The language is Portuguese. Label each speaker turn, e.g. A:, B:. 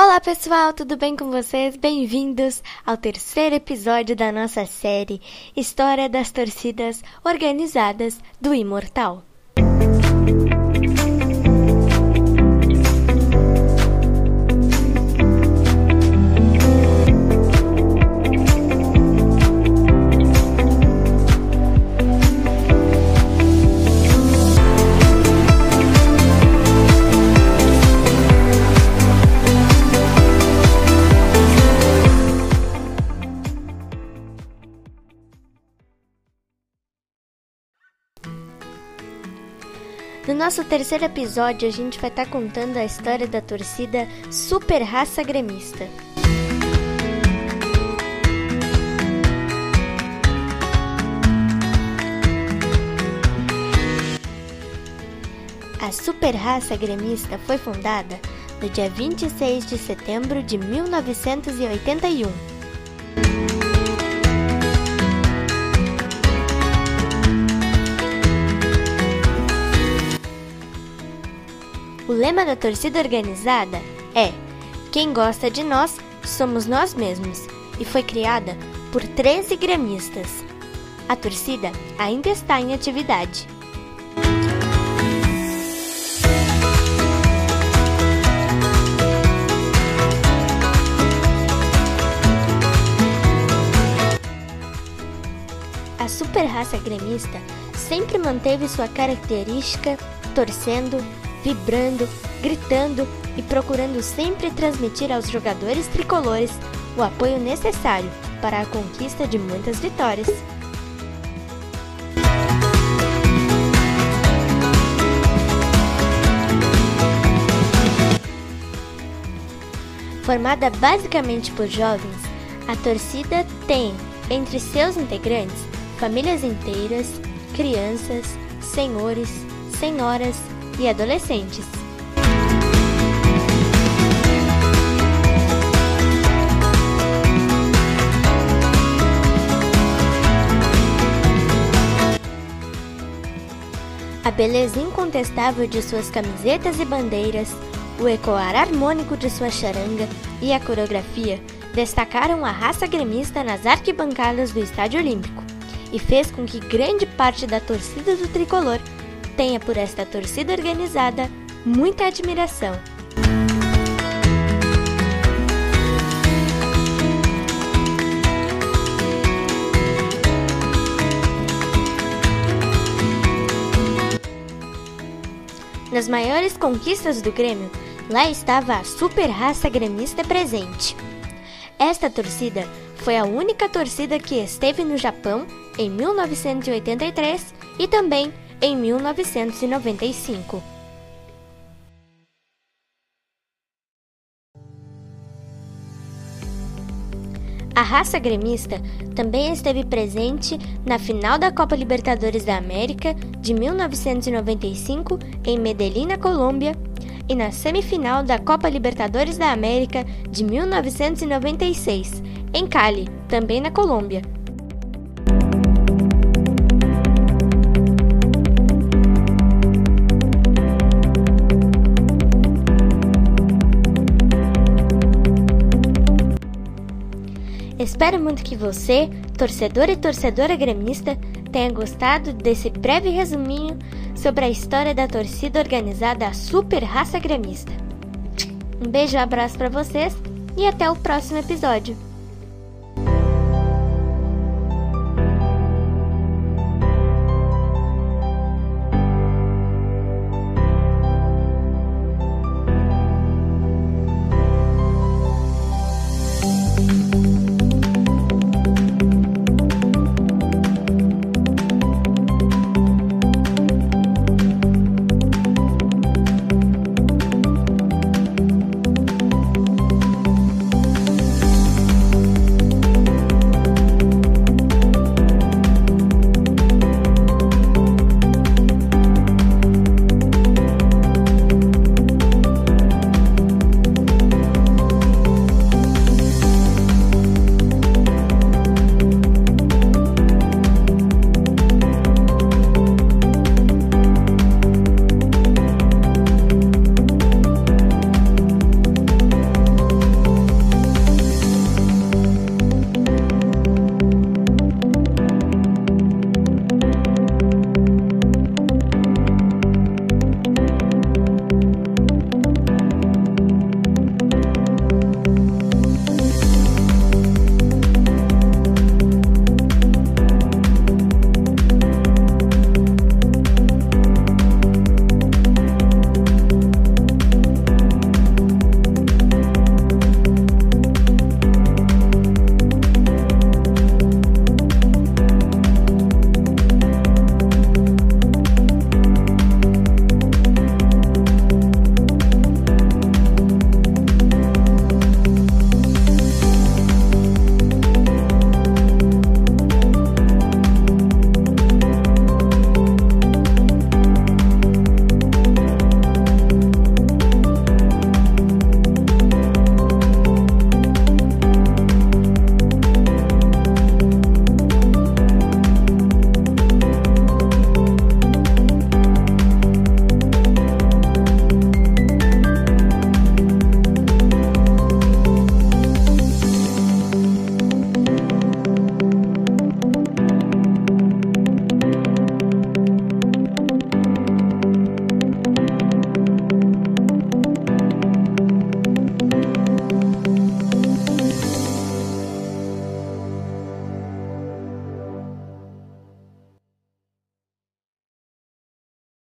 A: Olá pessoal, tudo bem com vocês? Bem-vindos ao terceiro episódio da nossa série História das Torcidas Organizadas do Imortal. No nosso terceiro episódio, a gente vai estar tá contando a história da torcida Super Raça Gremista. A Super Raça Gremista foi fundada no dia 26 de setembro de 1981 lema da torcida organizada é: Quem gosta de nós, somos nós mesmos, e foi criada por 13 gremistas. A torcida ainda está em atividade. A super raça gremista sempre manteve sua característica torcendo vibrando, gritando e procurando sempre transmitir aos jogadores tricolores o apoio necessário para a conquista de muitas vitórias. Formada basicamente por jovens, a torcida tem entre seus integrantes famílias inteiras, crianças, senhores, senhoras e adolescentes. A beleza incontestável de suas camisetas e bandeiras, o ecoar harmônico de sua charanga e a coreografia destacaram a raça gremista nas arquibancadas do Estádio Olímpico e fez com que grande parte da torcida do tricolor tenha por esta torcida organizada muita admiração. Nas maiores conquistas do Grêmio, lá estava a super raça gremista presente. Esta torcida foi a única torcida que esteve no Japão em 1983 e também em 1995. A raça gremista também esteve presente na final da Copa Libertadores da América de 1995 em Medellín, na Colômbia, e na semifinal da Copa Libertadores da América de 1996 em Cali, também na Colômbia. Espero muito que você, torcedor e torcedora gremista, tenha gostado desse breve resuminho sobre a história da torcida organizada Super Raça Gremista. Um beijo e um abraço para vocês e até o próximo episódio.